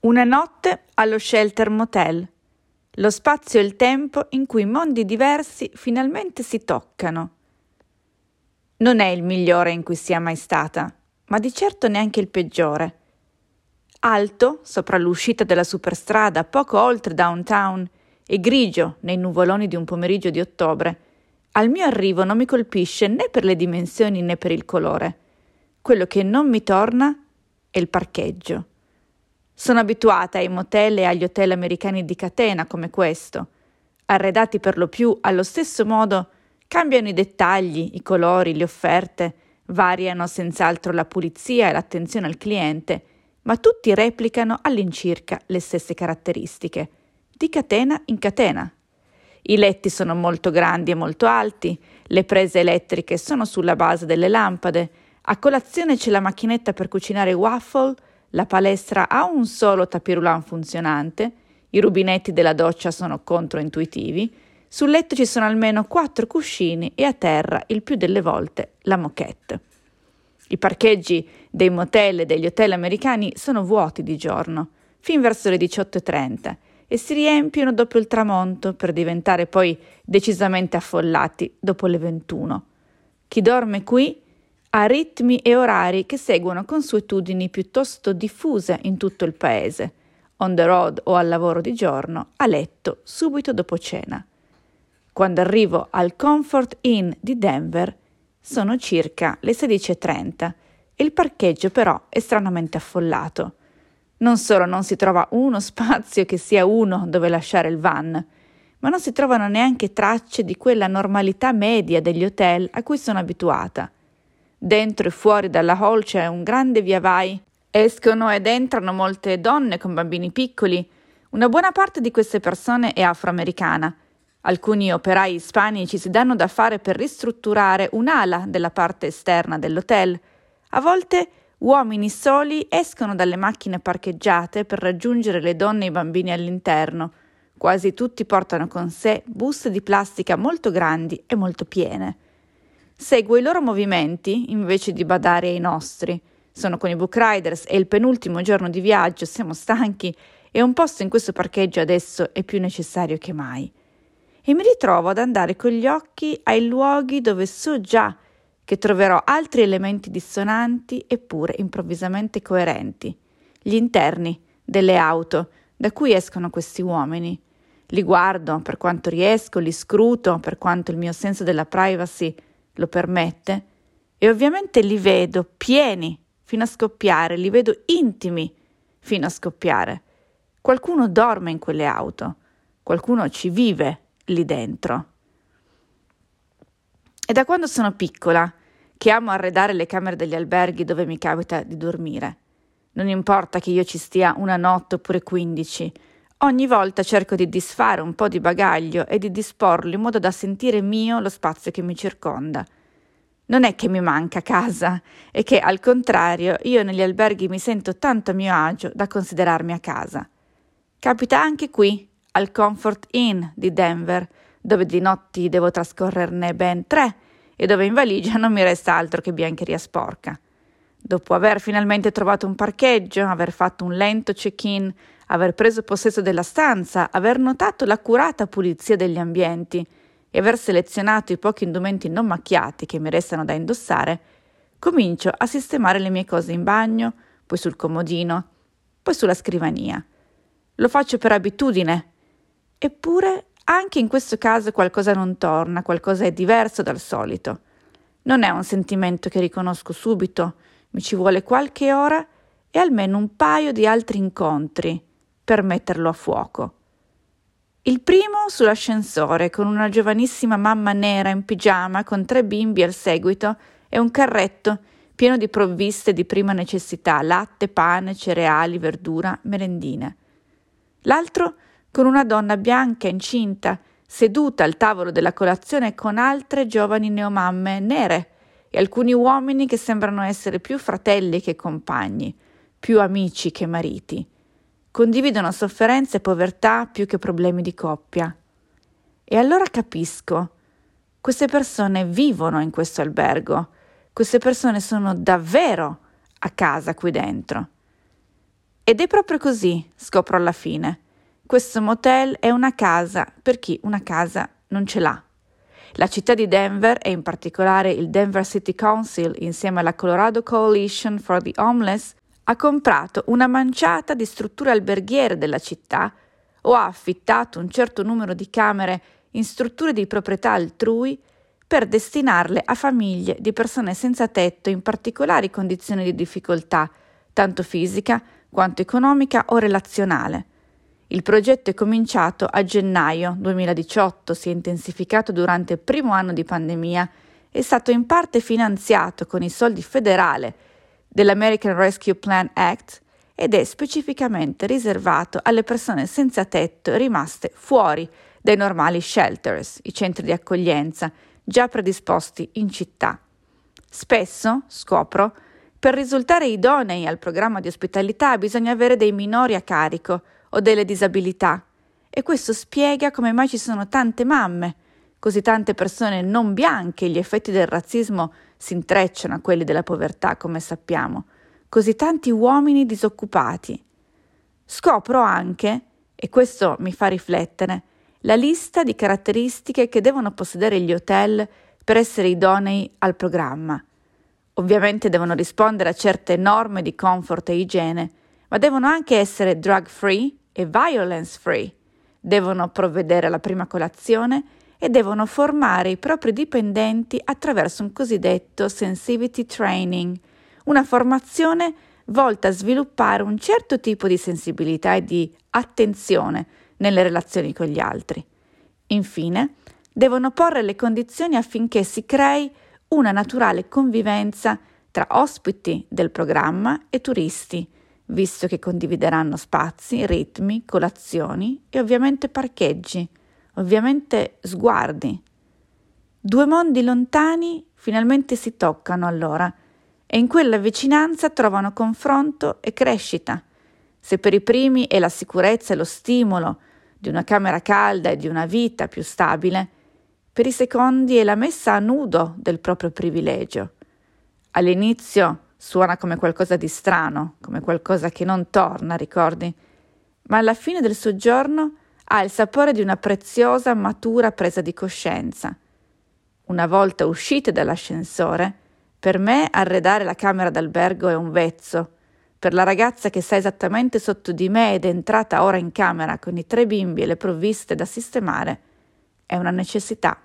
Una notte allo Shelter Motel, lo spazio e il tempo in cui mondi diversi finalmente si toccano. Non è il migliore in cui sia mai stata, ma di certo neanche il peggiore. Alto, sopra l'uscita della superstrada, poco oltre downtown, e grigio nei nuvoloni di un pomeriggio di ottobre, al mio arrivo non mi colpisce né per le dimensioni né per il colore. Quello che non mi torna è il parcheggio. Sono abituata ai motel e agli hotel americani di catena come questo. Arredati per lo più allo stesso modo, cambiano i dettagli, i colori, le offerte, variano senz'altro la pulizia e l'attenzione al cliente, ma tutti replicano all'incirca le stesse caratteristiche, di catena in catena. I letti sono molto grandi e molto alti, le prese elettriche sono sulla base delle lampade, a colazione c'è la macchinetta per cucinare waffle, la palestra ha un solo tapirulan funzionante, i rubinetti della doccia sono controintuitivi, sul letto ci sono almeno quattro cuscini e a terra il più delle volte la moquette. I parcheggi dei motel e degli hotel americani sono vuoti di giorno, fin verso le 18.30, e si riempiono dopo il tramonto per diventare poi decisamente affollati dopo le 21. Chi dorme qui ha ritmi e orari che seguono consuetudini piuttosto diffuse in tutto il paese, on the road o al lavoro di giorno, a letto subito dopo cena. Quando arrivo al Comfort Inn di Denver sono circa le 16.30 e il parcheggio però è stranamente affollato. Non solo non si trova uno spazio che sia uno dove lasciare il van, ma non si trovano neanche tracce di quella normalità media degli hotel a cui sono abituata Dentro e fuori dalla hall c'è un grande via vai. Escono ed entrano molte donne con bambini piccoli. Una buona parte di queste persone è afroamericana. Alcuni operai ispanici si danno da fare per ristrutturare un'ala della parte esterna dell'hotel. A volte uomini soli escono dalle macchine parcheggiate per raggiungere le donne e i bambini all'interno. Quasi tutti portano con sé buste di plastica molto grandi e molto piene. Seguo i loro movimenti invece di badare ai nostri. Sono con i book riders e il penultimo giorno di viaggio, siamo stanchi e un posto in questo parcheggio adesso è più necessario che mai. E mi ritrovo ad andare con gli occhi ai luoghi dove so già che troverò altri elementi dissonanti eppure improvvisamente coerenti. Gli interni delle auto da cui escono questi uomini. Li guardo per quanto riesco, li scruto per quanto il mio senso della privacy lo permette, e ovviamente li vedo pieni fino a scoppiare, li vedo intimi fino a scoppiare. Qualcuno dorme in quelle auto, qualcuno ci vive lì dentro. È da quando sono piccola che amo arredare le camere degli alberghi dove mi capita di dormire. Non importa che io ci stia una notte oppure quindici, ogni volta cerco di disfare un po' di bagaglio e di disporlo in modo da sentire mio lo spazio che mi circonda. Non è che mi manca casa, è che al contrario io negli alberghi mi sento tanto a mio agio da considerarmi a casa. Capita anche qui, al Comfort Inn di Denver, dove di notti devo trascorrerne ben tre e dove in valigia non mi resta altro che biancheria sporca. Dopo aver finalmente trovato un parcheggio, aver fatto un lento check-in, aver preso possesso della stanza, aver notato l'accurata pulizia degli ambienti, e aver selezionato i pochi indumenti non macchiati che mi restano da indossare, comincio a sistemare le mie cose in bagno, poi sul comodino, poi sulla scrivania. Lo faccio per abitudine. Eppure anche in questo caso qualcosa non torna, qualcosa è diverso dal solito. Non è un sentimento che riconosco subito, mi ci vuole qualche ora e almeno un paio di altri incontri per metterlo a fuoco. Il primo sull'ascensore con una giovanissima mamma nera in pigiama con tre bimbi al seguito e un carretto pieno di provviste di prima necessità, latte, pane, cereali, verdura, merendine. L'altro con una donna bianca incinta, seduta al tavolo della colazione con altre giovani neomamme nere e alcuni uomini che sembrano essere più fratelli che compagni, più amici che mariti condividono sofferenze e povertà più che problemi di coppia. E allora capisco, queste persone vivono in questo albergo, queste persone sono davvero a casa qui dentro. Ed è proprio così, scopro alla fine. Questo motel è una casa per chi una casa non ce l'ha. La città di Denver e in particolare il Denver City Council insieme alla Colorado Coalition for the Homeless ha comprato una manciata di strutture alberghiere della città o ha affittato un certo numero di camere in strutture di proprietà altrui per destinarle a famiglie di persone senza tetto in particolari condizioni di difficoltà, tanto fisica quanto economica o relazionale. Il progetto è cominciato a gennaio 2018, si è intensificato durante il primo anno di pandemia, è stato in parte finanziato con i soldi federali dell'American Rescue Plan Act ed è specificamente riservato alle persone senza tetto rimaste fuori dai normali shelters, i centri di accoglienza, già predisposti in città. Spesso, scopro, per risultare idonei al programma di ospitalità bisogna avere dei minori a carico o delle disabilità e questo spiega come mai ci sono tante mamme, così tante persone non bianche, gli effetti del razzismo si intrecciano a quelli della povertà, come sappiamo, così tanti uomini disoccupati. Scopro anche, e questo mi fa riflettere, la lista di caratteristiche che devono possedere gli hotel per essere idonei al programma. Ovviamente devono rispondere a certe norme di comfort e igiene, ma devono anche essere drug free e violence free. Devono provvedere alla prima colazione e devono formare i propri dipendenti attraverso un cosiddetto sensitivity training, una formazione volta a sviluppare un certo tipo di sensibilità e di attenzione nelle relazioni con gli altri. Infine, devono porre le condizioni affinché si crei una naturale convivenza tra ospiti del programma e turisti, visto che condivideranno spazi, ritmi, colazioni e ovviamente parcheggi, ovviamente sguardi. Due mondi lontani finalmente si toccano allora e in quella vicinanza trovano confronto e crescita. Se per i primi è la sicurezza e lo stimolo di una camera calda e di una vita più stabile, per i secondi è la messa a nudo del proprio privilegio. All'inizio suona come qualcosa di strano, come qualcosa che non torna, ricordi? Ma alla fine del soggiorno ha il sapore di una preziosa, matura presa di coscienza. Una volta uscite dall'ascensore, per me arredare la camera d'albergo è un vezzo, per la ragazza che sta esattamente sotto di me ed è entrata ora in camera con i tre bimbi e le provviste da sistemare, è una necessità.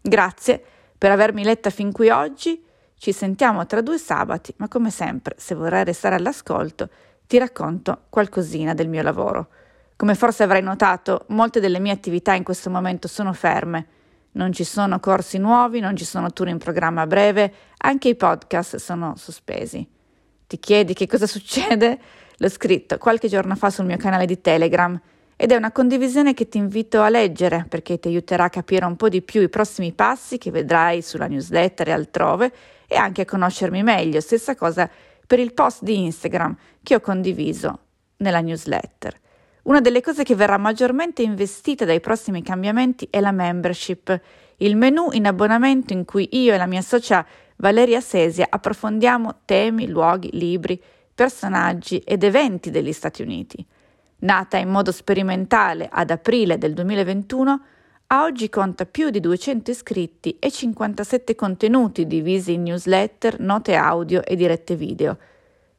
Grazie per avermi letta fin qui oggi. Ci sentiamo tra due sabati, ma come sempre, se vorrai restare all'ascolto, ti racconto qualcosina del mio lavoro. Come forse avrai notato, molte delle mie attività in questo momento sono ferme. Non ci sono corsi nuovi, non ci sono tour in programma a breve, anche i podcast sono sospesi. Ti chiedi che cosa succede? L'ho scritto qualche giorno fa sul mio canale di Telegram ed è una condivisione che ti invito a leggere perché ti aiuterà a capire un po' di più i prossimi passi che vedrai sulla newsletter e altrove e anche a conoscermi meglio. Stessa cosa per il post di Instagram che ho condiviso nella newsletter. Una delle cose che verrà maggiormente investita dai prossimi cambiamenti è la membership, il menu in abbonamento in cui io e la mia socia Valeria Sesia approfondiamo temi, luoghi, libri, personaggi ed eventi degli Stati Uniti. Nata in modo sperimentale ad aprile del 2021, a oggi conta più di 200 iscritti e 57 contenuti divisi in newsletter, note audio e dirette video.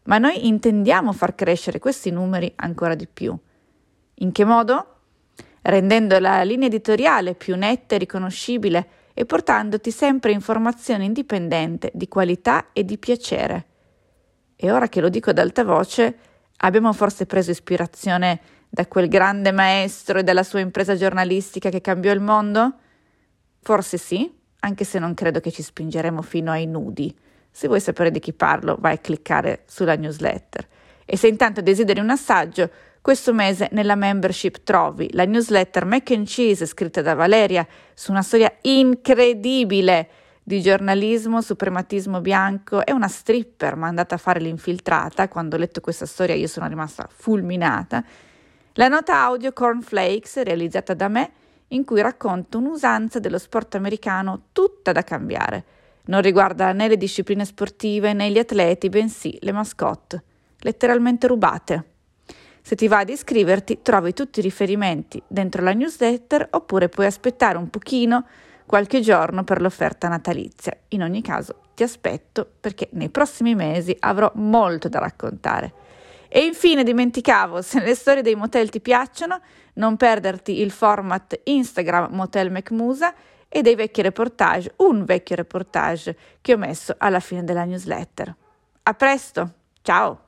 Ma noi intendiamo far crescere questi numeri ancora di più. In che modo? Rendendo la linea editoriale più netta e riconoscibile e portandoti sempre informazione indipendente, di qualità e di piacere. E ora che lo dico ad alta voce, abbiamo forse preso ispirazione da quel grande maestro e dalla sua impresa giornalistica che cambiò il mondo? Forse sì, anche se non credo che ci spingeremo fino ai nudi. Se vuoi sapere di chi parlo, vai a cliccare sulla newsletter. E se intanto desideri un assaggio, questo mese nella membership trovi la newsletter Mac and Cheese scritta da Valeria su una storia incredibile di giornalismo, suprematismo bianco e una stripper mandata a fare l'infiltrata. Quando ho letto questa storia io sono rimasta fulminata. La nota audio Cornflakes realizzata da me in cui racconto un'usanza dello sport americano tutta da cambiare. Non riguarda né le discipline sportive né gli atleti, bensì le mascotte. letteralmente rubate. Se ti va di iscriverti, trovi tutti i riferimenti dentro la newsletter oppure puoi aspettare un pochino, qualche giorno per l'offerta natalizia. In ogni caso, ti aspetto perché nei prossimi mesi avrò molto da raccontare. E infine dimenticavo, se le storie dei motel ti piacciono, non perderti il format Instagram Motel McMusa e dei vecchi reportage, un vecchio reportage che ho messo alla fine della newsletter. A presto, ciao!